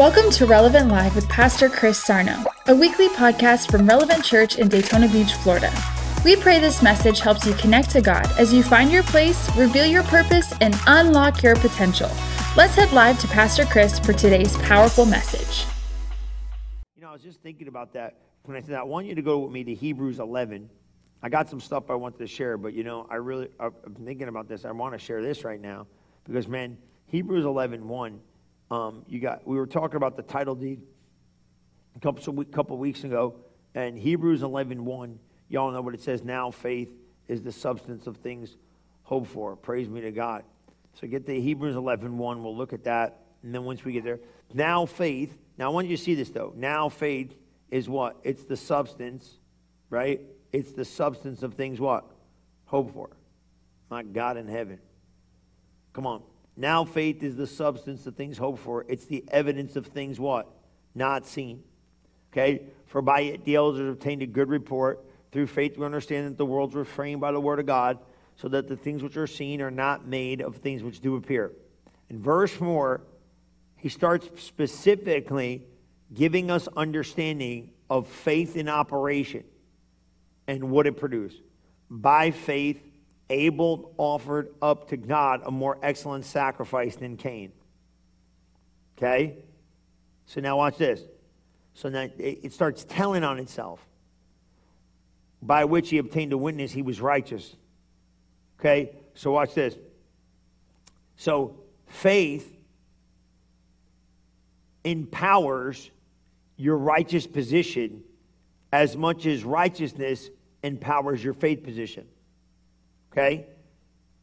Welcome to Relevant Live with Pastor Chris Sarno, a weekly podcast from Relevant Church in Daytona Beach, Florida. We pray this message helps you connect to God as you find your place, reveal your purpose, and unlock your potential. Let's head live to Pastor Chris for today's powerful message. You know, I was just thinking about that when I said I want you to go with me to Hebrews 11. I got some stuff I wanted to share, but you know, I really I'm thinking about this. I want to share this right now because man, Hebrews 11 1. Um, you got we were talking about the title deed a couple couple weeks ago, and Hebrews 11 1. Y'all know what it says. Now faith is the substance of things hoped for. Praise be to God. So get the Hebrews 11 1. We'll look at that, and then once we get there, now faith. Now I want you to see this though. Now faith is what? It's the substance, right? It's the substance of things what? Hope for. My God in heaven. Come on. Now faith is the substance of things hoped for. It's the evidence of things what? Not seen. Okay? For by it the elders obtained a good report. Through faith we understand that the worlds were framed by the word of God, so that the things which are seen are not made of things which do appear. In verse 4, he starts specifically giving us understanding of faith in operation and what it produced. By faith, Abel offered up to God a more excellent sacrifice than Cain. Okay? So now watch this. So now it starts telling on itself. By which he obtained a witness, he was righteous. Okay? So watch this. So faith empowers your righteous position as much as righteousness empowers your faith position. Okay?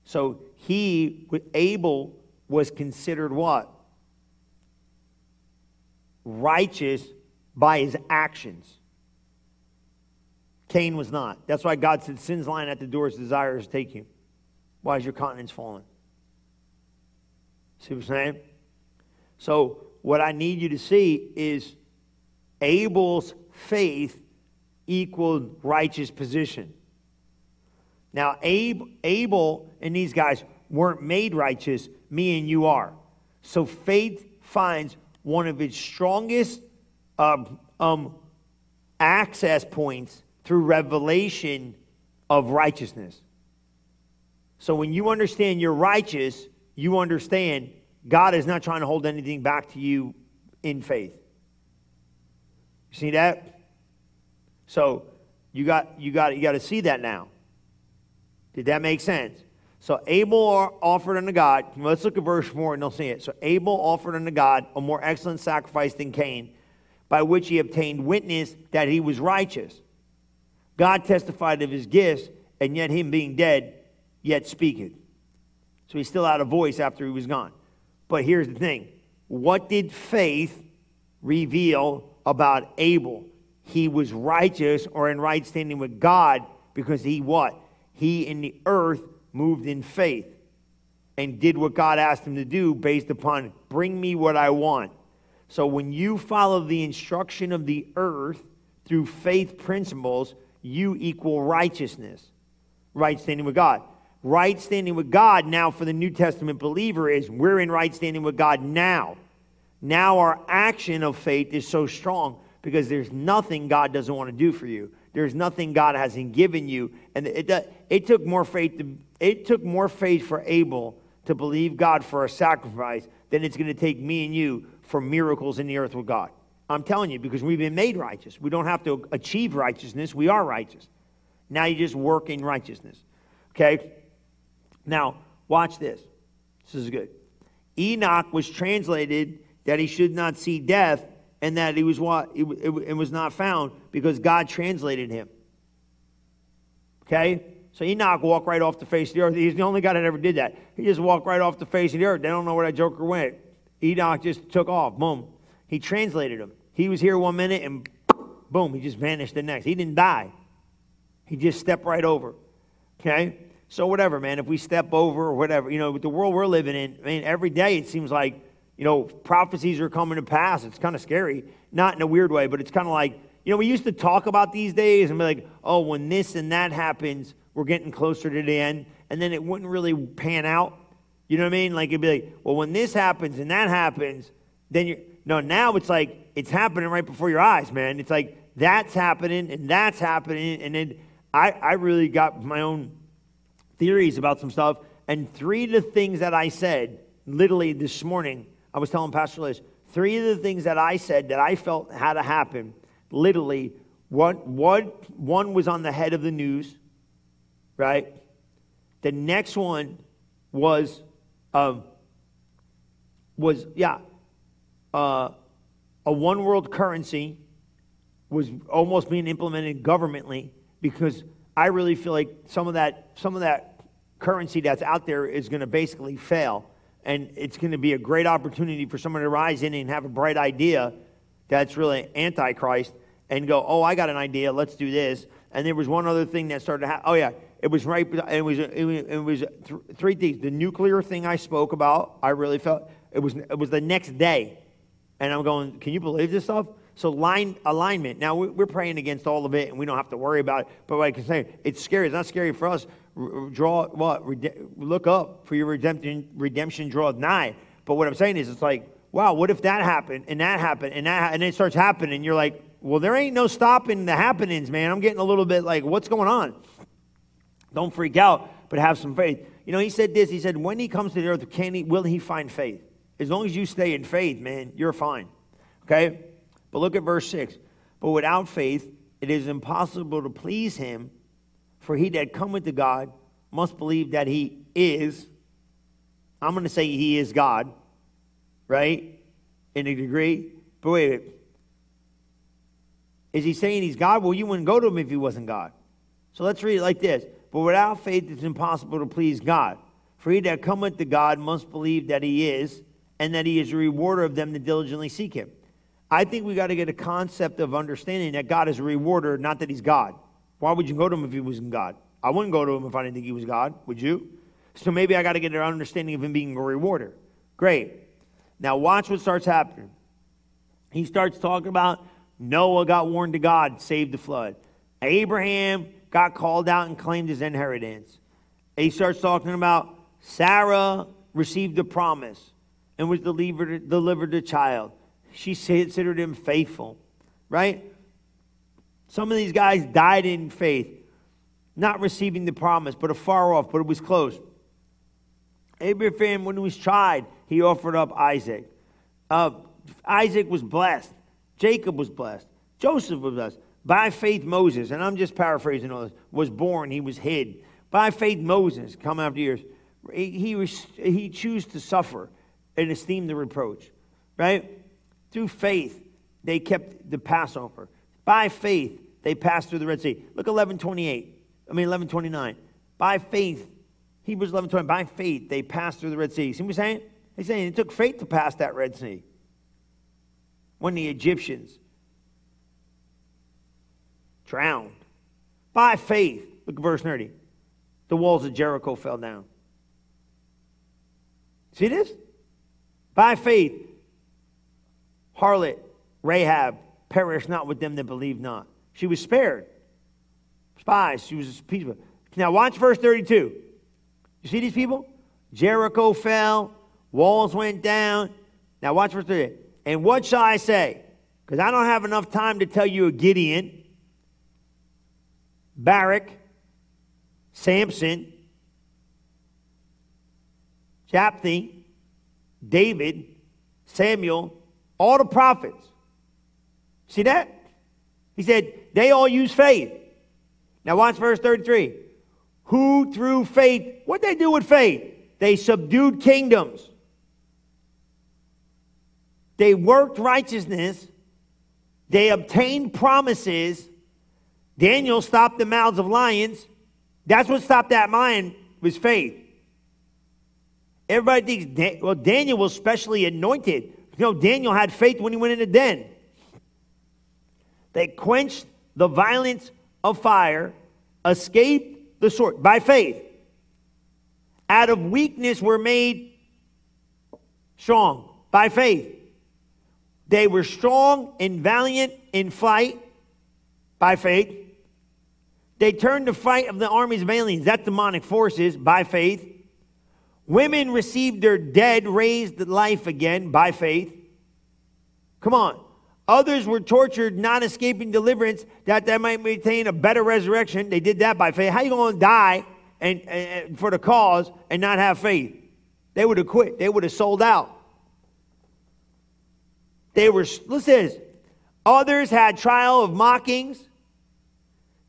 So he, Abel, was considered what? Righteous by his actions. Cain was not. That's why God said, Sin's lying at the door, his desires take you. Why is your countenance fallen? See what I'm saying? So, what I need you to see is Abel's faith equaled righteous position. Now, Abel and these guys weren't made righteous, me and you are. So faith finds one of its strongest um, um, access points through revelation of righteousness. So when you understand you're righteous, you understand God is not trying to hold anything back to you in faith. You see that? So you got you got you got to see that now. Did that make sense? So Abel offered unto God. Let's look at verse 4 and they'll see it. So Abel offered unto God a more excellent sacrifice than Cain, by which he obtained witness that he was righteous. God testified of his gifts, and yet him being dead, yet speaketh. So he still had a voice after he was gone. But here's the thing what did faith reveal about Abel? He was righteous or in right standing with God because he what? He in the earth moved in faith and did what God asked him to do based upon bring me what I want. So when you follow the instruction of the earth through faith principles, you equal righteousness, right standing with God. Right standing with God now for the New Testament believer is we're in right standing with God now. Now our action of faith is so strong because there's nothing God doesn't want to do for you. There's nothing God hasn't given you. And it, it, took more faith to, it took more faith for Abel to believe God for a sacrifice than it's going to take me and you for miracles in the earth with God. I'm telling you, because we've been made righteous. We don't have to achieve righteousness. We are righteous. Now you just work in righteousness. Okay? Now, watch this. This is good. Enoch was translated that he should not see death and that he was what it, it, it was not found because God translated him. Okay? So Enoch walked right off the face of the earth. He's the only guy that ever did that. He just walked right off the face of the earth. They don't know where that joker went. Enoch just took off. Boom. He translated him. He was here one minute and boom, he just vanished the next. He didn't die. He just stepped right over. Okay? So whatever, man. If we step over or whatever, you know, with the world we're living in, I mean, every day it seems like, you know, prophecies are coming to pass. It's kind of scary. Not in a weird way, but it's kind of like, you know, we used to talk about these days and be like, oh, when this and that happens, we're getting closer to the end. And then it wouldn't really pan out. You know what I mean? Like it'd be like, well, when this happens and that happens, then you're No, now it's like it's happening right before your eyes, man. It's like that's happening and that's happening. And then I, I really got my own theories about some stuff. And three of the things that I said, literally this morning, I was telling Pastor Liz, three of the things that I said that I felt had to happen, literally, one, one, one was on the head of the news, right? The next one was, um, was yeah, uh, a one world currency was almost being implemented governmentally because I really feel like some of that, some of that currency that's out there is going to basically fail. And it's going to be a great opportunity for someone to rise in and have a bright idea that's really antichrist and go, oh, I got an idea, let's do this. And there was one other thing that started to happen. Oh, yeah, it was right, it was, it was, three things. The nuclear thing I spoke about, I really felt, it was, it was the next day. And I'm going, can you believe this stuff? So line alignment. Now we're praying against all of it, and we don't have to worry about it. But like I say, it's scary. It's not scary for us. Draw what? Look up for your redemption. Redemption draweth nigh. But what I'm saying is, it's like, wow, what if that happened and that happened and that and it starts happening? You're like, well, there ain't no stopping the happenings, man. I'm getting a little bit like, what's going on? Don't freak out, but have some faith. You know, he said this. He said, when he comes to the earth, can he? Will he find faith? As long as you stay in faith, man, you're fine. Okay. But look at verse 6. But without faith, it is impossible to please him, for he that cometh to God must believe that he is. I'm going to say he is God, right? In a degree. But wait, is he saying he's God? Well, you wouldn't go to him if he wasn't God. So let's read it like this. But without faith, it's impossible to please God. For he that cometh to God must believe that he is, and that he is a rewarder of them that diligently seek him. I think we got to get a concept of understanding that God is a rewarder, not that he's God. Why would you go to him if he wasn't God? I wouldn't go to him if I didn't think he was God, would you? So maybe I got to get an understanding of him being a rewarder. Great. Now watch what starts happening. He starts talking about Noah got warned to God, saved the flood. Abraham got called out and claimed his inheritance. He starts talking about Sarah received the promise and was delivered, delivered a child she considered him faithful, right? Some of these guys died in faith, not receiving the promise, but afar off, but it was close. Abraham, when he was tried, he offered up Isaac. Uh, Isaac was blessed. Jacob was blessed. Joseph was blessed. By faith, Moses, and I'm just paraphrasing all this, was born, he was hid. By faith, Moses, come after years, he, he, he chose to suffer and esteem the reproach, right? Through faith, they kept the Passover. By faith, they passed through the Red Sea. Look 1128. I mean 1129. By faith, Hebrews 11:20. By faith, they passed through the Red Sea. See what I'm saying? He's saying it took faith to pass that Red Sea. When the Egyptians drowned. By faith, look at verse 30. The walls of Jericho fell down. See this? By faith, harlot Rahab perished not with them that believe not. She was spared. Spies, she was. Now watch verse 32. You see these people? Jericho fell, walls went down. Now watch verse 30. And what shall I say? Because I don't have enough time to tell you a Gideon, Barak, Samson, Jephthah, David, Samuel, all the prophets. See that? He said, they all use faith. Now watch verse 33. Who through faith, what they do with faith? They subdued kingdoms. They worked righteousness. They obtained promises. Daniel stopped the mouths of lions. That's what stopped that lion was faith. Everybody thinks, well, Daniel was specially anointed. You know, Daniel had faith when he went in the den. They quenched the violence of fire, escaped the sword by faith. Out of weakness were made strong by faith. They were strong and valiant in fight by faith. They turned the fight of the armies of aliens, that demonic forces, by faith. Women received their dead raised to life again by faith. Come on. Others were tortured, not escaping deliverance, that they might maintain a better resurrection. They did that by faith. How you going to die and, and, for the cause and not have faith? They would have quit. They would have sold out. They were, listen this. Others had trial of mockings.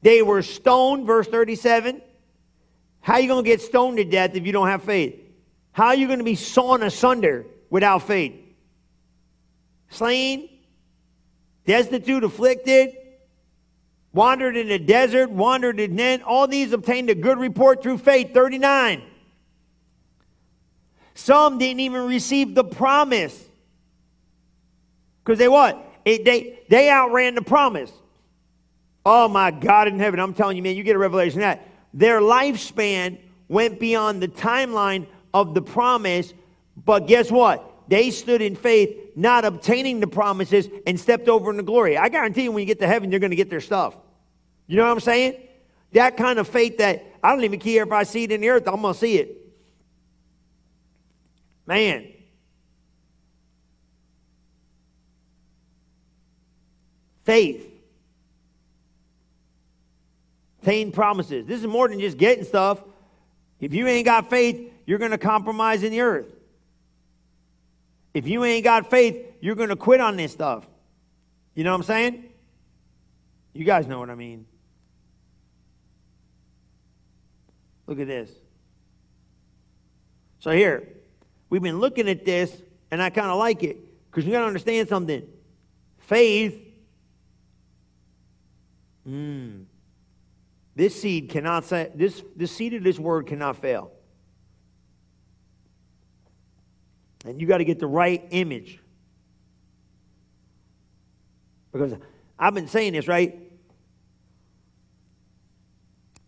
They were stoned, verse 37. How you going to get stoned to death if you don't have faith? How are you going to be sawn asunder without faith? Slain, destitute, afflicted, wandered in the desert, wandered in den. All these obtained a good report through faith. 39. Some didn't even receive the promise. Because they what? It, they, they outran the promise. Oh my God in heaven. I'm telling you, man, you get a revelation that. Their lifespan went beyond the timeline of the promise, but guess what? They stood in faith, not obtaining the promises, and stepped over into glory. I guarantee you, when you get to heaven, you're going to get their stuff. You know what I'm saying? That kind of faith that I don't even care if I see it in the earth, I'm going to see it. Man. Faith. Obtain promises. This is more than just getting stuff. If you ain't got faith, you're going to compromise in the earth. If you ain't got faith, you're going to quit on this stuff. You know what I'm saying? You guys know what I mean. Look at this. So here, we've been looking at this, and I kind of like it because you got to understand something. Faith, mm, this seed cannot say, this, this seed of this word cannot fail. And you got to get the right image. Because I've been saying this, right?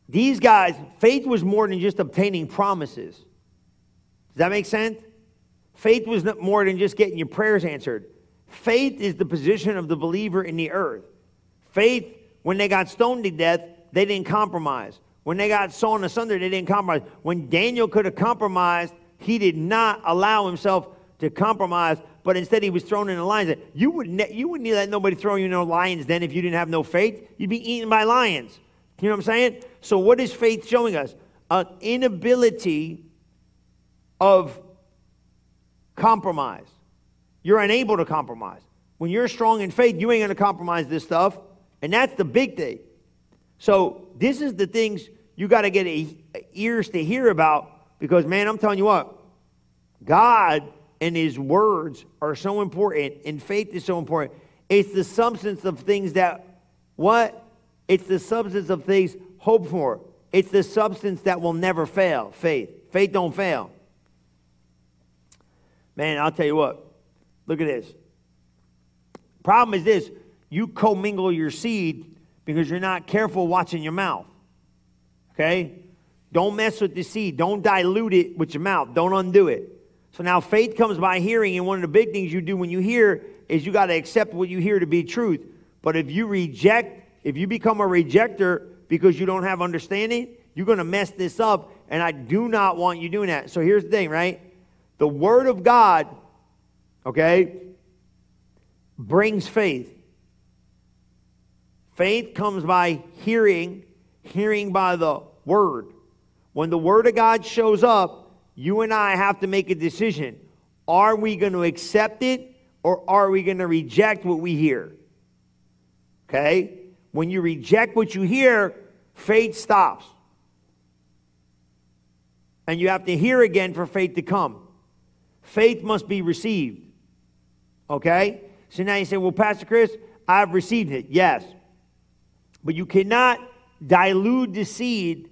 These guys, faith was more than just obtaining promises. Does that make sense? Faith was not more than just getting your prayers answered. Faith is the position of the believer in the earth. Faith, when they got stoned to death, they didn't compromise. When they got sawn asunder, they didn't compromise. When Daniel could have compromised, he did not allow himself to compromise, but instead he was thrown in the lions. You wouldn't, ne- you wouldn't let nobody throw you in the lions then if you didn't have no faith. You'd be eaten by lions. You know what I'm saying? So, what is faith showing us? An inability of compromise. You're unable to compromise. When you're strong in faith, you ain't going to compromise this stuff. And that's the big thing. So, this is the things you got to get a, ears to hear about because, man, I'm telling you what, God and His words are so important, and faith is so important. It's the substance of things that, what? It's the substance of things hoped for. It's the substance that will never fail. Faith. Faith don't fail. Man, I'll tell you what. Look at this. Problem is this you commingle your seed because you're not careful watching your mouth. Okay? Don't mess with the seed. Don't dilute it with your mouth. Don't undo it. So now faith comes by hearing, and one of the big things you do when you hear is you got to accept what you hear to be truth. But if you reject if you become a rejecter because you don't have understanding, you're going to mess this up. And I do not want you doing that. So here's the thing, right? The Word of God, okay, brings faith. Faith comes by hearing, hearing by the Word. When the Word of God shows up, you and I have to make a decision. Are we going to accept it or are we going to reject what we hear? Okay? When you reject what you hear, faith stops. And you have to hear again for faith to come. Faith must be received. Okay? So now you say, well, Pastor Chris, I've received it. Yes. But you cannot dilute the seed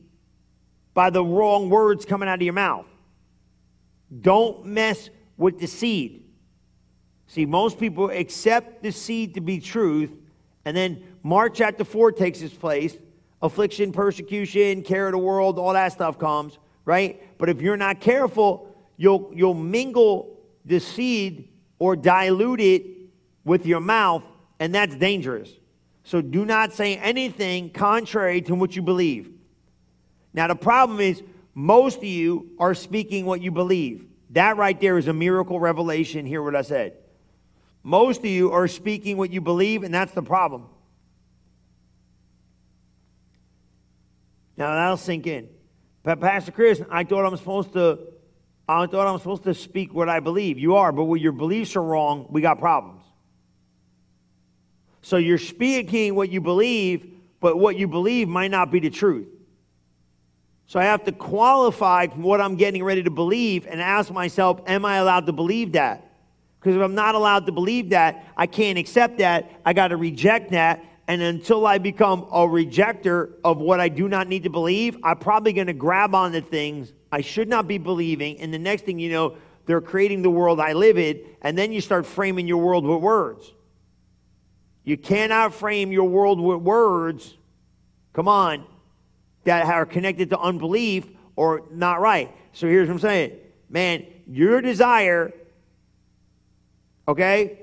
by the wrong words coming out of your mouth. Don't mess with the seed. See, most people accept the seed to be truth, and then Mark chapter 4 takes its place. Affliction, persecution, care of the world, all that stuff comes, right? But if you're not careful, you'll, you'll mingle the seed or dilute it with your mouth, and that's dangerous. So do not say anything contrary to what you believe. Now, the problem is, most of you are speaking what you believe. That right there is a miracle revelation. Hear what I said. Most of you are speaking what you believe, and that's the problem. Now that'll sink in. But Pastor Chris, I thought I'm supposed to I thought I'm supposed to speak what I believe. You are, but when your beliefs are wrong, we got problems. So you're speaking what you believe, but what you believe might not be the truth. So I have to qualify from what I'm getting ready to believe and ask myself, am I allowed to believe that? Because if I'm not allowed to believe that, I can't accept that. I got to reject that. And until I become a rejecter of what I do not need to believe, I'm probably going to grab on the things I should not be believing. And the next thing you know, they're creating the world I live in. And then you start framing your world with words. You cannot frame your world with words, come on, that are connected to unbelief or not right. So here's what I'm saying. Man, your desire, okay,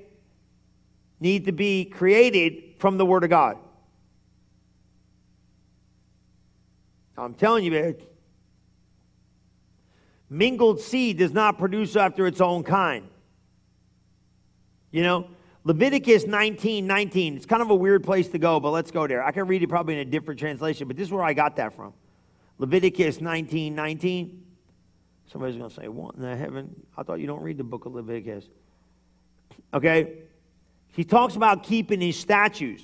need to be created from the Word of God. I'm telling you, man, mingled seed does not produce after its own kind. You know, Leviticus 19 19. It's kind of a weird place to go, but let's go there. I can read it probably in a different translation, but this is where I got that from. Leviticus 19 19. Somebody's going to say, What in the heaven? I thought you don't read the book of Leviticus. Okay? He talks about keeping his statutes.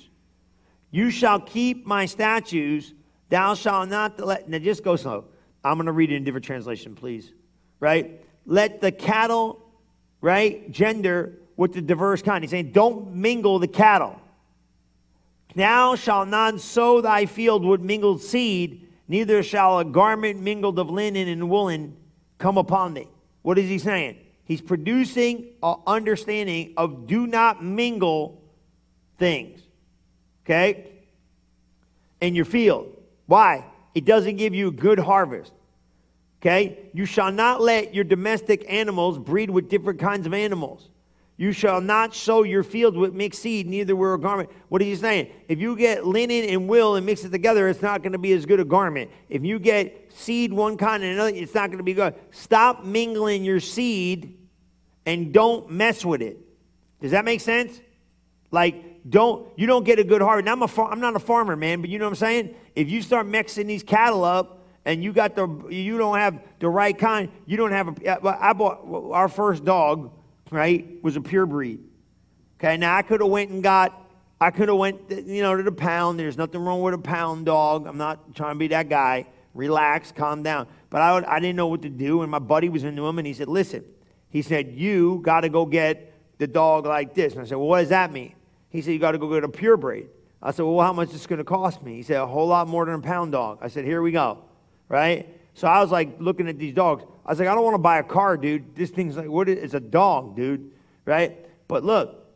You shall keep my statutes. Thou shalt not let. Now just go slow. I'm going to read it in different translation, please. Right? Let the cattle, right, gender with the diverse kind. He's saying, don't mingle the cattle. Now shall none sow thy field with mingled seed, neither shall a garment mingled of linen and woolen come upon thee. What is he saying? He's producing an understanding of do not mingle things. Okay? In your field. Why? It doesn't give you a good harvest. Okay? You shall not let your domestic animals breed with different kinds of animals. You shall not sow your field with mixed seed, neither wear a garment. What is he saying? If you get linen and wool and mix it together, it's not going to be as good a garment. If you get seed one kind and another, it's not going to be good. Stop mingling your seed and don't mess with it. Does that make sense? Like, don't you don't get a good harvest. Now, I'm a I'm not a farmer, man, but you know what I'm saying? If you start mixing these cattle up and you got the you don't have the right kind, you don't have a. I bought our first dog right, was a pure breed. Okay, now I could have went and got, I could have went, you know, to the pound. There's nothing wrong with a pound dog. I'm not trying to be that guy. Relax, calm down. But I, I didn't know what to do, and my buddy was into him, and he said, listen, he said, you got to go get the dog like this. And I said, well, what does that mean? He said, you got to go get a pure breed. I said, well, how much is this going to cost me? He said, a whole lot more than a pound dog. I said, here we go, right? So I was like looking at these dogs. I was like, I don't want to buy a car, dude. This thing's like, what is it's a dog, dude, right? But look,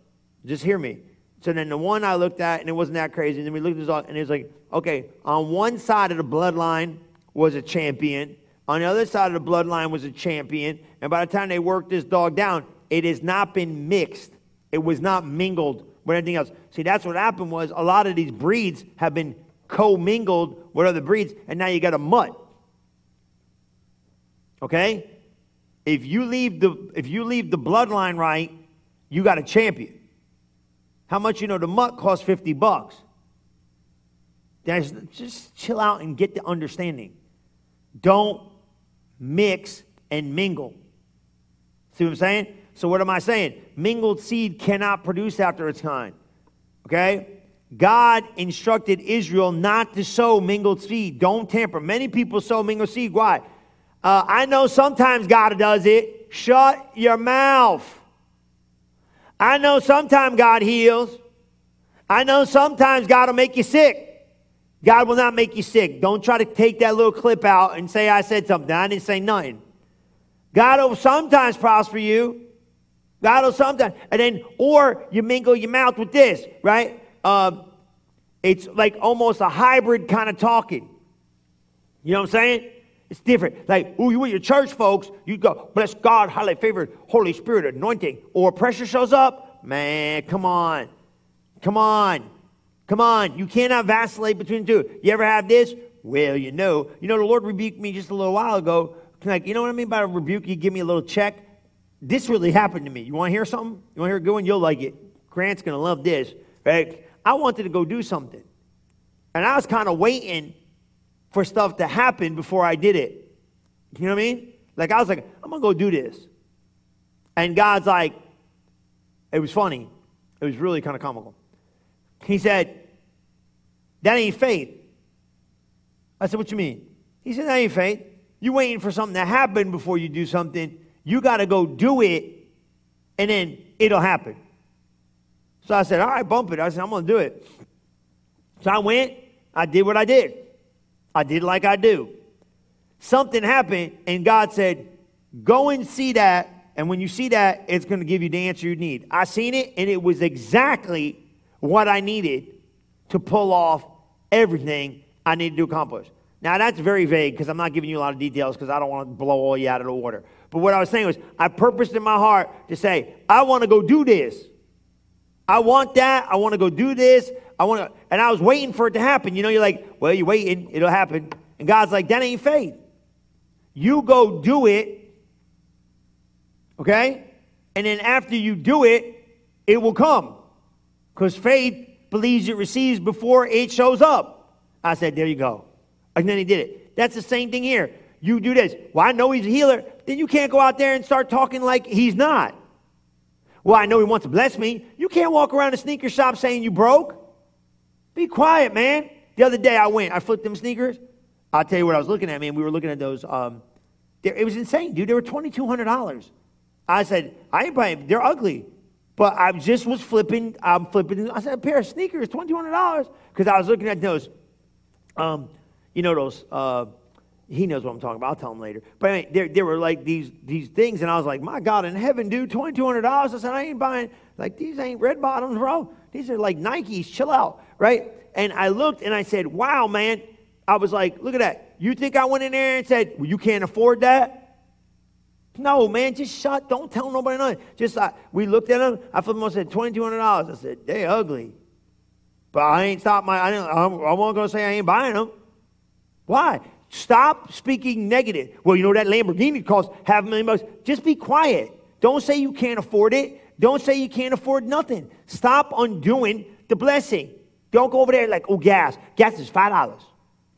just hear me. So then the one I looked at, and it wasn't that crazy. And then we looked at this dog, and it was like, okay, on one side of the bloodline was a champion. On the other side of the bloodline was a champion. And by the time they worked this dog down, it has not been mixed. It was not mingled with anything else. See, that's what happened was a lot of these breeds have been co-mingled with other breeds, and now you got a mutt. Okay? If you leave the if you leave the bloodline right, you got a champion. How much you know the muck costs 50 bucks? Guys, just chill out and get the understanding. Don't mix and mingle. See what I'm saying? So what am I saying? Mingled seed cannot produce after its kind. Okay? God instructed Israel not to sow mingled seed. Don't tamper. Many people sow mingled seed. Why? Uh, I know sometimes God does it. Shut your mouth. I know sometimes God heals. I know sometimes God will make you sick. God will not make you sick. Don't try to take that little clip out and say I said something. I didn't say nothing. God will sometimes prosper you. God will sometimes, and then, or you mingle your mouth with this, right? Um, it's like almost a hybrid kind of talking. You know what I'm saying? It's different. Like, ooh, you with your church folks, you go, bless God, highly favored, Holy Spirit anointing. Or pressure shows up, man, come on. Come on. Come on. You cannot vacillate between the two. You ever have this? Well, you know. You know, the Lord rebuked me just a little while ago. Like, you know what I mean by a rebuke? You give me a little check. this really happened to me. You want to hear something? You want to hear a good one? You'll like it. Grant's going to love this, right? I wanted to go do something. And I was kind of waiting for stuff to happen before I did it. You know what I mean? Like, I was like, I'm to go do this. And God's like, it was funny. It was really kind of comical. He said, That ain't faith. I said, What you mean? He said, That ain't faith. You waiting for something to happen before you do something. You got to go do it, and then it'll happen. So I said, All right, bump it. I said, I'm to do it. So I went, I did what I did. I did like I do. Something happened, and God said, Go and see that. And when you see that, it's going to give you the answer you need. I seen it, and it was exactly what I needed to pull off everything I needed to accomplish. Now, that's very vague because I'm not giving you a lot of details because I don't want to blow all you out of the water. But what I was saying was, I purposed in my heart to say, I want to go do this. I want that. I want to go do this. I want to, and I was waiting for it to happen. You know, you're like, well, you're waiting, it'll happen. And God's like, that ain't faith. You go do it, okay? And then after you do it, it will come. Because faith believes it receives before it shows up. I said, there you go. And then he did it. That's the same thing here. You do this. Well, I know he's a healer. Then you can't go out there and start talking like he's not. Well, I know he wants to bless me. You can't walk around a sneaker shop saying you broke. Be quiet, man. The other day I went, I flipped them sneakers. I'll tell you what I was looking at, man. We were looking at those. Um, it was insane, dude. They were $2,200. I said, I ain't buying They're ugly. But I just was flipping, I'm flipping. I said, a pair of sneakers, $2,200. Because I was looking at those, um, you know, those, uh, he knows what I'm talking about. I'll tell him later. But mean, there, there were like these, these things, and I was like, my God in heaven, dude, $2,200. I said, I ain't buying, like, these ain't red bottoms, bro. These are like Nikes, chill out, right? And I looked and I said, wow, man. I was like, look at that. You think I went in there and said, well, you can't afford that? No, man, just shut. Don't tell nobody nothing. Just uh, we looked at them. I flipped them. I said twenty two hundred dollars. I said they ugly, but I ain't stop my. I didn't. I wasn't gonna say I ain't buying them. Why? Stop speaking negative. Well, you know that Lamborghini costs half a million bucks. Just be quiet. Don't say you can't afford it. Don't say you can't afford nothing. Stop undoing the blessing. Don't go over there like, oh, gas. Gas is five dollars.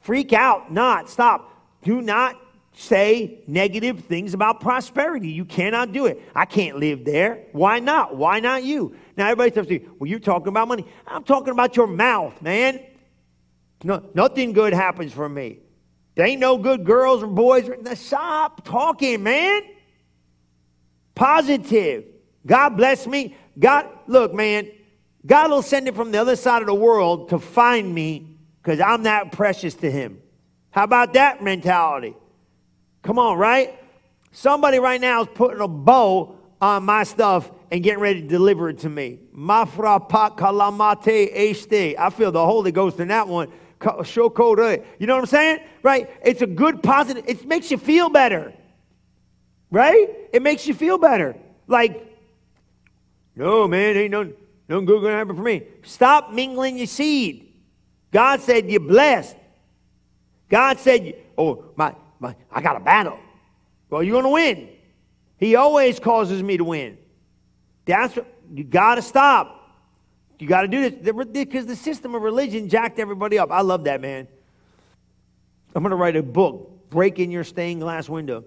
Freak out. Not. Stop. Do not say negative things about prosperity. You cannot do it. I can't live there. Why not? Why not you? Now everybody says to you, well, you're talking about money. I'm talking about your mouth, man. No, nothing good happens for me. There ain't no good girls or boys. Stop talking, man. Positive. God bless me. God, look, man, God will send it from the other side of the world to find me because I'm that precious to Him. How about that mentality? Come on, right? Somebody right now is putting a bow on my stuff and getting ready to deliver it to me. Mafra kalamate este. I feel the Holy Ghost in that one. Shokore. You know what I'm saying? Right? It's a good positive. It makes you feel better. Right? It makes you feel better. Like, no, man, ain't no, no good gonna happen for me. Stop mingling your seed. God said you're blessed. God said, oh, my, I got a battle. Well, you're going to win. He always causes me to win. That's what, you got to stop. You got to do this because the system of religion jacked everybody up. I love that, man. I'm going to write a book, Breaking Your Stained Glass Window.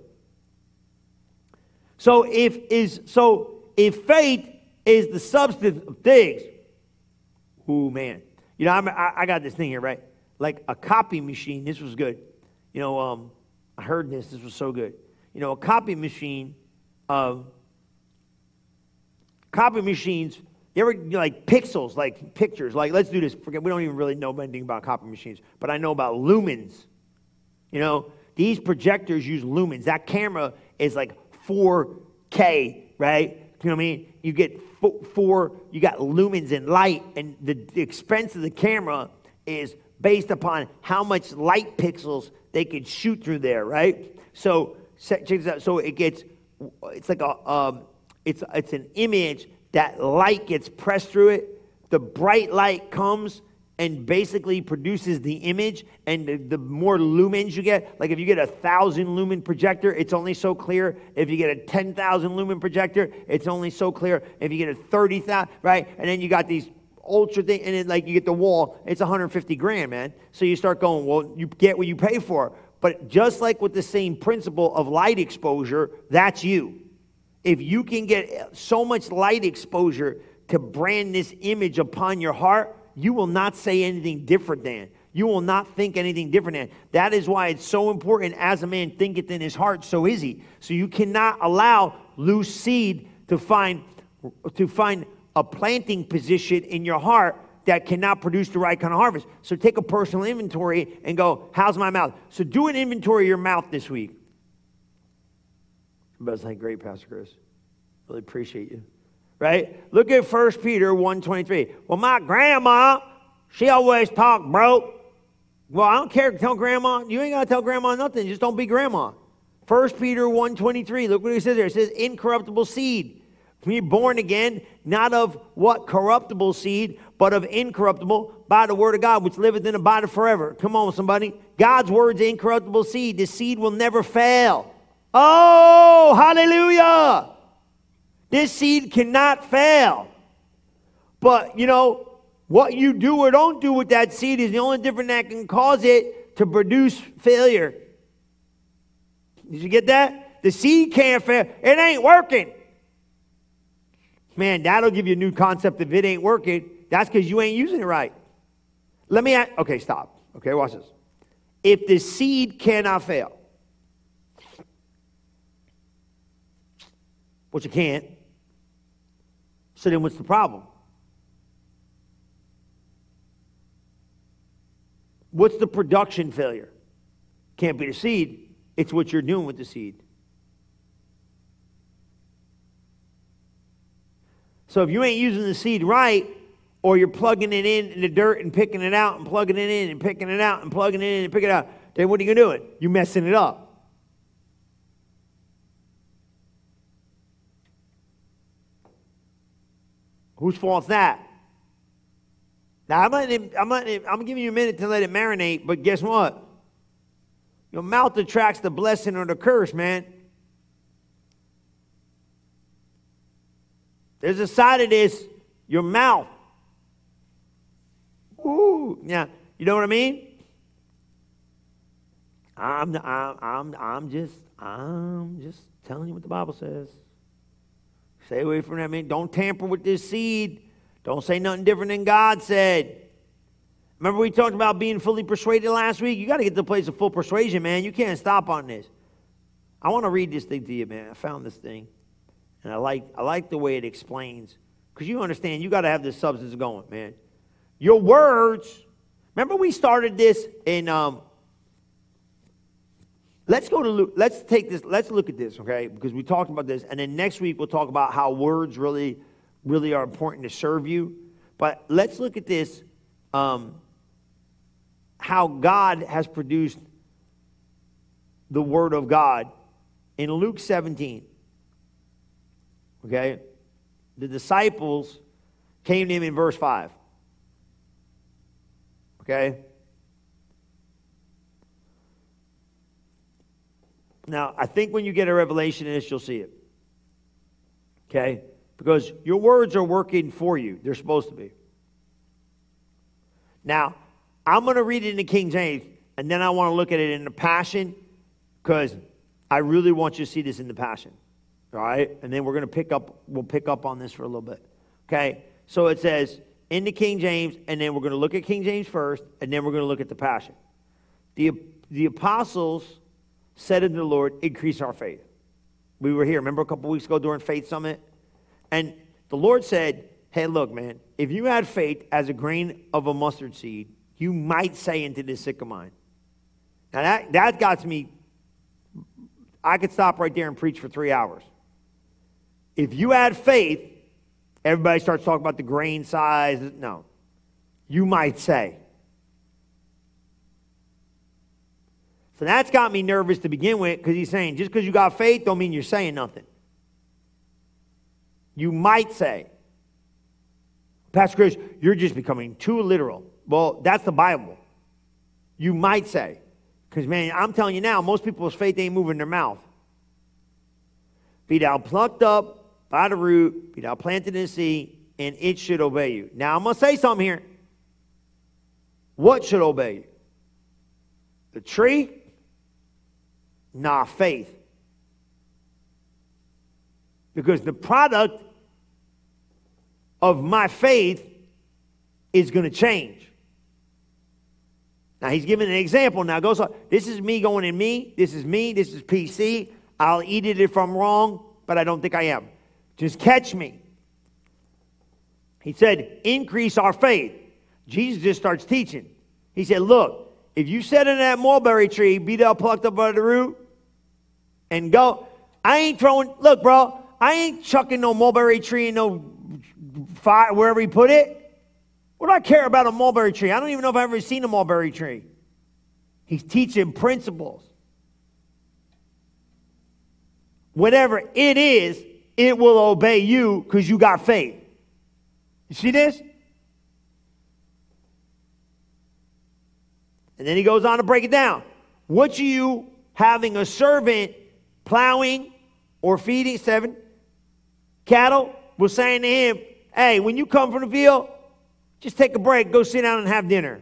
So if is so if faith is the substance of things, oh man, you know I, I got this thing here, right? Like a copy machine. This was good. You know, um, I heard this. This was so good. You know, a copy machine of copy machines. You ever you know, like pixels, like pictures? Like, let's do this. Forget we don't even really know anything about copy machines, but I know about lumens. You know, these projectors use lumens. That camera is like 4K, right? You know what I mean? You get four, you got lumens and light, and the, the expense of the camera is based upon how much light pixels they could shoot through there, right? So check this out. So it gets, it's like a, um, it's it's an image that light gets pressed through it. The bright light comes and basically produces the image. And the, more lumens you get, like if you get a thousand lumen projector, it's only so clear. If you get a 10,000 lumen projector, it's only so clear. If you get a 30,000, right? And then you got these ultra thing, and then like you get the wall, it's 150 grand, man. So you start going, well, you get what you pay for. But just like with the same principle of light exposure, that's you. If you can get so much light exposure to brand this image upon your heart, you will not say anything different than. You will not think anything different than. That is why it's so important as a man thinketh in his heart, so is he. So you cannot allow loose seed to find to find a planting position in your heart that cannot produce the right kind of harvest. So take a personal inventory and go, how's my mouth? So do an inventory of your mouth this week. Everybody's like, great, Pastor Chris. Really appreciate you right? Look at 1 Peter 1.23. Well, my grandma, she always talked broke. Well, I don't care. Tell grandma. You ain't got to tell grandma nothing. Just don't be grandma. 1 Peter 1.23. Look what he says there. It says, incorruptible seed. You're born again, not of what corruptible seed, but of incorruptible by the word of God, which liveth in the body forever. Come on, somebody. God's word's incorruptible seed. The seed will never fail. Oh, hallelujah. This seed cannot fail. But, you know, what you do or don't do with that seed is the only difference that can cause it to produce failure. Did you get that? The seed can't fail. It ain't working. Man, that'll give you a new concept if it ain't working. That's because you ain't using it right. Let me ask, okay, stop. Okay, watch this. If the seed cannot fail, which it can't, so then what's the problem? What's the production failure? Can't be the seed, it's what you're doing with the seed. So if you ain't using the seed right, or you're plugging it in, in the dirt and picking it out and plugging it in and picking it out and plugging it in and picking it out, then what are you going to do? It? You're messing it up. Whose fault's that? Now, I'm, letting, I'm, letting, I'm giving you a minute to let it marinate, but guess what? Your mouth attracts the blessing or the curse, man. There's a side of this, your mouth. Ooh, yeah. You know what I mean? I'm, I'm, I'm, I'm just, I'm just telling you what the Bible says. Stay away from that. I mean, don't tamper with this seed. Don't say nothing different than God said. Remember, we talked about being fully persuaded last week? You got to get to the place of full persuasion, man. You can't stop on this. I want to read this thing to you, man. I found this thing, and I like, I like the way it explains. Because you understand, you got to have this substance going, man. Your words, remember we started this in um, Let's go to Luke. Let's take this. Let's look at this, okay? Because we talked about this, and then next week we'll talk about how words really, really are important to serve you. But let's look at this. Um, how God has produced the Word of God in Luke 17. Okay? The disciples came to him in verse 5. Okay? Now, I think when you get a revelation in this, you'll see it. Okay? Because your words are working for you. They're supposed to be. Now, I'm going to read it in the King James, and then I want to look at it in the Passion, because I really want you to see this in the Passion. All right? And then we're going to pick up, we'll pick up on this for a little bit. Okay? So it says in the King James, and then we're going to look at King James first, and then we're going to look at the Passion. The, the apostles said unto the Lord, increase our faith. We were here, remember a couple weeks ago during Faith Summit? And the Lord said, Hey, look, man, if you had faith as a grain of a mustard seed, you might say into this sycamine. Now that, that got me, I could stop right there and preach for three hours. If you had faith, everybody starts talking about the grain size. No. You might say. So that's got me nervous to begin with because he's saying just because you got faith don't mean you're saying nothing. You might say, Pastor Chris, you're just becoming too literal. Well, that's the Bible. You might say. Because, man, I'm telling you now, most people's faith ain't moving their mouth. Be thou plucked up by the root, be thou planted in the sea, and it should obey you. Now, I'm going to say something here. What should obey you? The tree? Nah, faith. Because the product of my faith is going to change. Now he's giving an example. Now goes on. This is me going in me. This is me. This is PC. I'll eat it if I'm wrong, but I don't think I am. Just catch me. He said, increase our faith. Jesus just starts teaching. He said, Look, if you sit in that mulberry tree, be thou plucked up by the root, and go, I ain't throwing, look, bro, I ain't chucking no mulberry tree in no fire wherever he put it. What do I care about a mulberry tree? I don't even know if I've ever seen a mulberry tree. He's teaching principles. Whatever it is, it will obey you because you got faith. You see this? And then he goes on to break it down. What you having a servant plowing or feeding seven cattle was saying to him, Hey, when you come from the field, just take a break, go sit down and have dinner?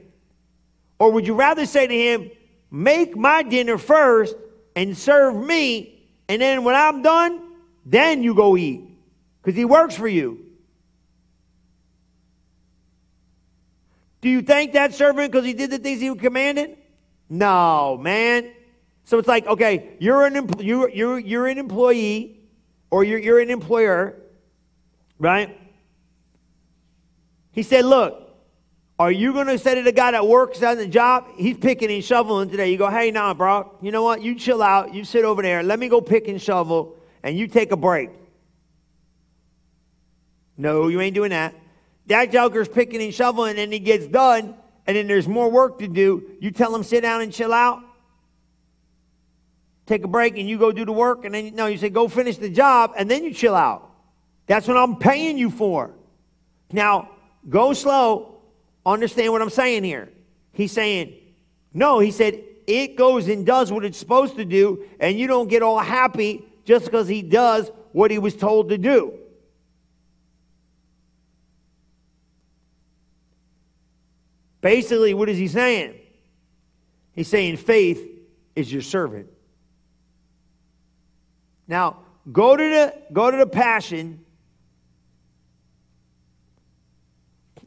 Or would you rather say to him, Make my dinner first and serve me, and then when I'm done, then you go eat? Because he works for you. Do you thank that servant because he did the things he commanded? No, man. So it's like, okay, you're an, empl- you're, you're, you're an employee or you're, you're an employer, right? He said, Look, are you going to say to the guy that works on the job, he's picking and shoveling today? You go, Hey, nah, bro, you know what? You chill out. You sit over there. Let me go pick and shovel, and you take a break. No, you ain't doing that. That joker's picking and shoveling, and he gets done, and then there's more work to do. You tell him, sit down and chill out. Take a break, and you go do the work, and then no, you say, go finish the job, and then you chill out. That's what I'm paying you for. Now, Go slow. Understand what I'm saying here. He's saying, no, he said, it goes and does what it's supposed to do, and you don't get all happy just because he does what he was told to do. Basically, what is he saying? He's saying faith is your servant. Now, go to the go to the passion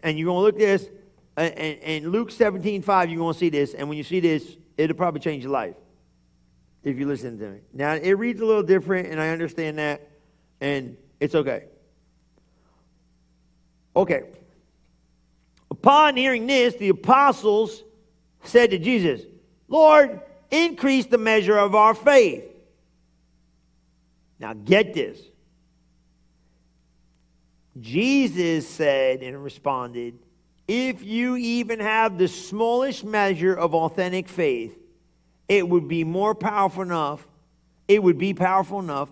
and you're going to look this, and, and Luke 17, 5, you're going to see this. And when you see this, it'll probably change your life if you listen to me. Now, it reads a little different, and I understand that, and it's okay. Okay. Upon hearing this, the apostles said to Jesus, Lord, increase the measure of our faith. Now, get this. Jesus said and responded, If you even have the smallest measure of authentic faith, it would be more powerful enough, it would be powerful enough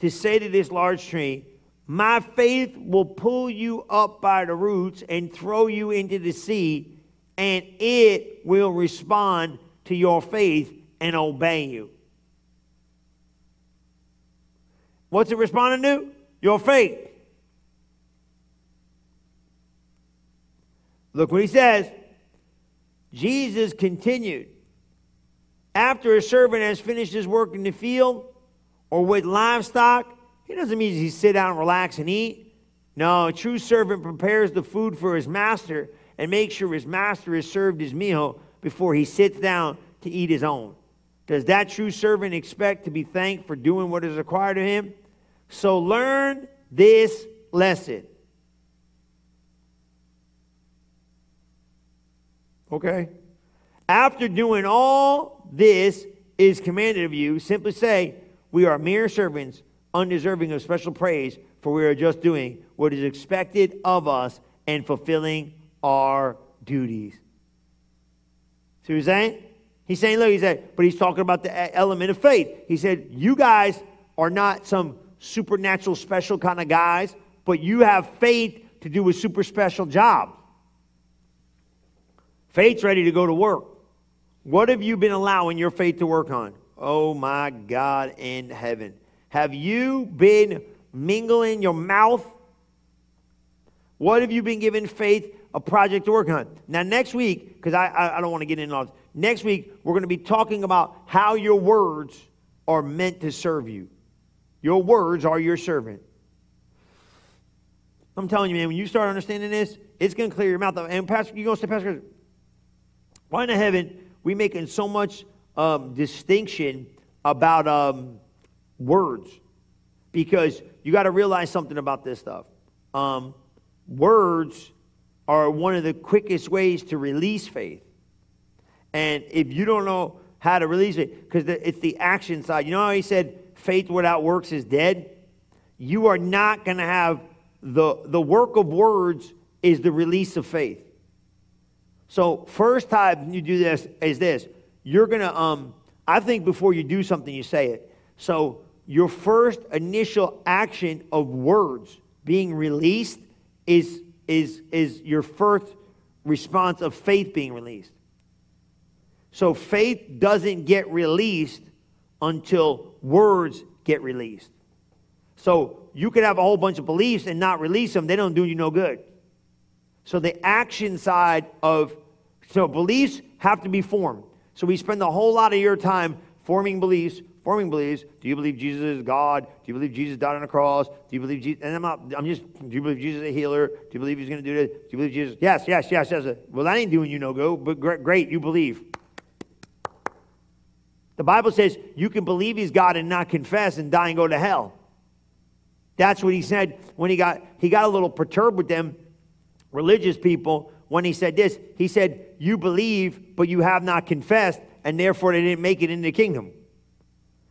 to say to this large tree, My faith will pull you up by the roots and throw you into the sea, and it will respond to your faith and obey you. What's it responding to? Your faith. Look what he says. Jesus continued. After a servant has finished his work in the field or with livestock, he doesn't mean he sit down and relax and eat. No, a true servant prepares the food for his master and makes sure his master has served his meal before he sits down to eat his own. Does that true servant expect to be thanked for doing what is required of him? So learn this lesson. Okay? After doing all this is commanded of you, simply say, We are mere servants, undeserving of special praise, for we are just doing what is expected of us and fulfilling our duties. See what he's saying? He's saying, look, he said, but he's talking about the element of faith. He said, You guys are not some supernatural, special kind of guys, but you have faith to do a super special job. Faith's ready to go to work. What have you been allowing your faith to work on? Oh my God in heaven. Have you been mingling your mouth? What have you been giving faith a project to work on? Now, next week, because I, I, I, don't want to get into all this, next week, we're going to be talking about how your words are meant to serve you. Your words are your servant. I'm telling you, man, when you start understanding this, it's going to clear your mouth. And Pastor, you're going to say, Pastor, why in the heaven we making so much um, distinction about um, words? Because you got to realize something about this stuff. Um, words are one of the quickest ways to release faith. And if you don't know how to release it, because it's the action side. You know how he said faith without works is dead? You are not going to have the, the work of words is the release of faith. So first time you do this is this. You're gonna um I think before you do something you say it. So your first initial action of words being released is is is your first response of faith being released. So faith doesn't get released until words get released. So you could have a whole bunch of beliefs and not release them, they don't do you no good. So the action side of so beliefs have to be formed. So we spend a whole lot of your time forming beliefs, forming beliefs. Do you believe Jesus is God? Do you believe Jesus died on the cross? Do you believe Jesus? And I'm not, I'm just, do you believe Jesus is a healer? Do you believe he's going to do this? Do you believe Jesus? Yes, yes, yes, yes. Well, that ain't doing you no good, but great, great, you believe. The Bible says you can believe he's God and not confess and die and go to hell. That's what he said when he got, he got a little perturbed with them religious people when he said this. He said, You believe, but you have not confessed, and therefore they didn't make it into the kingdom.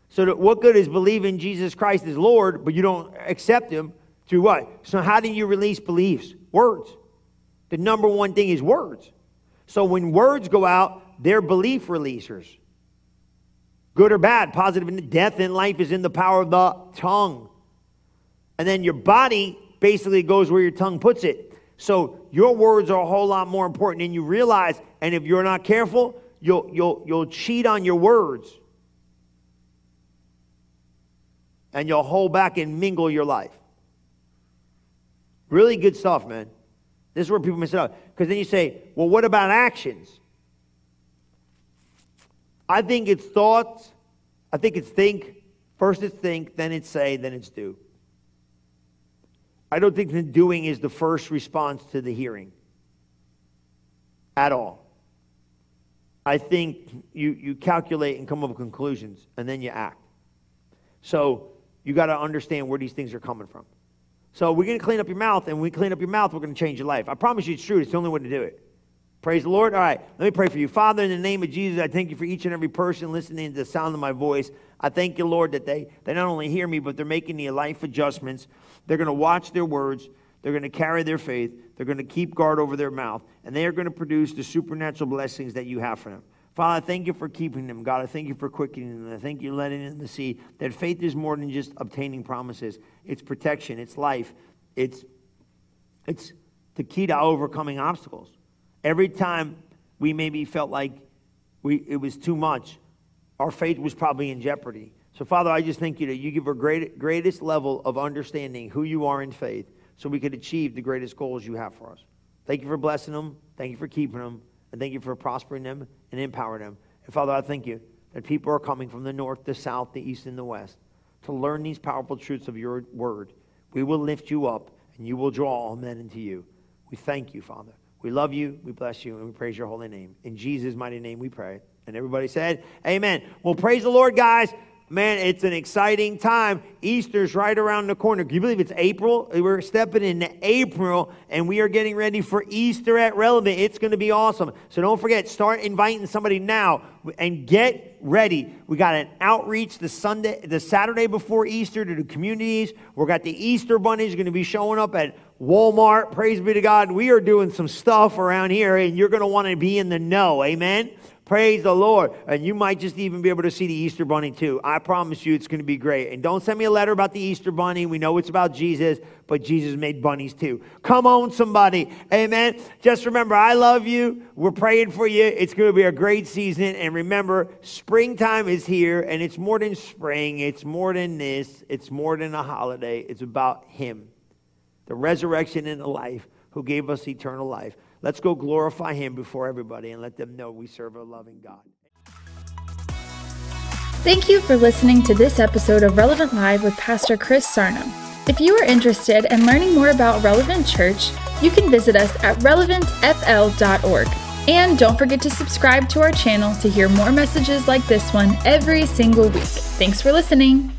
So, what good is believing Jesus Christ is Lord, but you don't accept him through what? So, how do you release beliefs? Words. The number one thing is words. So, when words go out, they're belief releasers. Good or bad, positive, death in life is in the power of the tongue. And then your body basically goes where your tongue puts it. So your words are a whole lot more important than you realize. And if you're not careful, you'll, you'll, you'll cheat on your words. And you'll hold back and mingle your life. Really good stuff, man. This is where people miss it out. Because then you say, well, what about actions? I think it's thought, I think it's think. First it's think, then it's say, then it's do. I don't think the doing is the first response to the hearing at all. I think you, you calculate and come up with conclusions, and then you act. So you got to understand where these things are coming from. So we're going to clean up your mouth, and when we clean up your mouth, we're going to change your life. I promise you it's true. It's the only way to do it. Praise the Lord. All right, let me pray for you. Father, in the name of Jesus, I thank you for each and every person listening to the sound of my voice. I thank you, Lord, that they, they not only hear me, but they're making the life adjustments. They're going to watch their words. They're going to carry their faith. They're going to keep guard over their mouth. And they are going to produce the supernatural blessings that you have for them. Father, I thank you for keeping them. God, I thank you for quickening them. I thank you for letting them see that faith is more than just obtaining promises. It's protection. It's life. It's, it's the key to overcoming obstacles. Every time we maybe felt like we, it was too much, our faith was probably in jeopardy. So, Father, I just thank you that you give our great, greatest level of understanding who you are in faith so we could achieve the greatest goals you have for us. Thank you for blessing them. Thank you for keeping them. And thank you for prospering them and empowering them. And Father, I thank you that people are coming from the north, the south, the east, and the west to learn these powerful truths of your word. We will lift you up and you will draw all men into you. We thank you, Father. We love you, we bless you, and we praise your holy name. In Jesus' mighty name we pray. And everybody said, Amen. Well, praise the Lord, guys man, it's an exciting time. Easter's right around the corner. Can you believe it's April? We're stepping into April and we are getting ready for Easter at Relevant. It's going to be awesome. So don't forget, start inviting somebody now and get ready. We got an outreach the Sunday, the Saturday before Easter to the communities. We got the Easter bunnies going to be showing up at Walmart. Praise be to God. We are doing some stuff around here and you're going to want to be in the know. Amen. Praise the Lord. And you might just even be able to see the Easter Bunny too. I promise you it's going to be great. And don't send me a letter about the Easter Bunny. We know it's about Jesus, but Jesus made bunnies too. Come on, somebody. Amen. Just remember, I love you. We're praying for you. It's going to be a great season. And remember, springtime is here, and it's more than spring, it's more than this, it's more than a holiday. It's about Him, the resurrection and the life, who gave us eternal life. Let's go glorify Him before everybody and let them know we serve a loving God. Thank you for listening to this episode of Relevant Live with Pastor Chris Sarnum. If you are interested in learning more about Relevant Church, you can visit us at relevantfl.org. And don't forget to subscribe to our channel to hear more messages like this one every single week. Thanks for listening.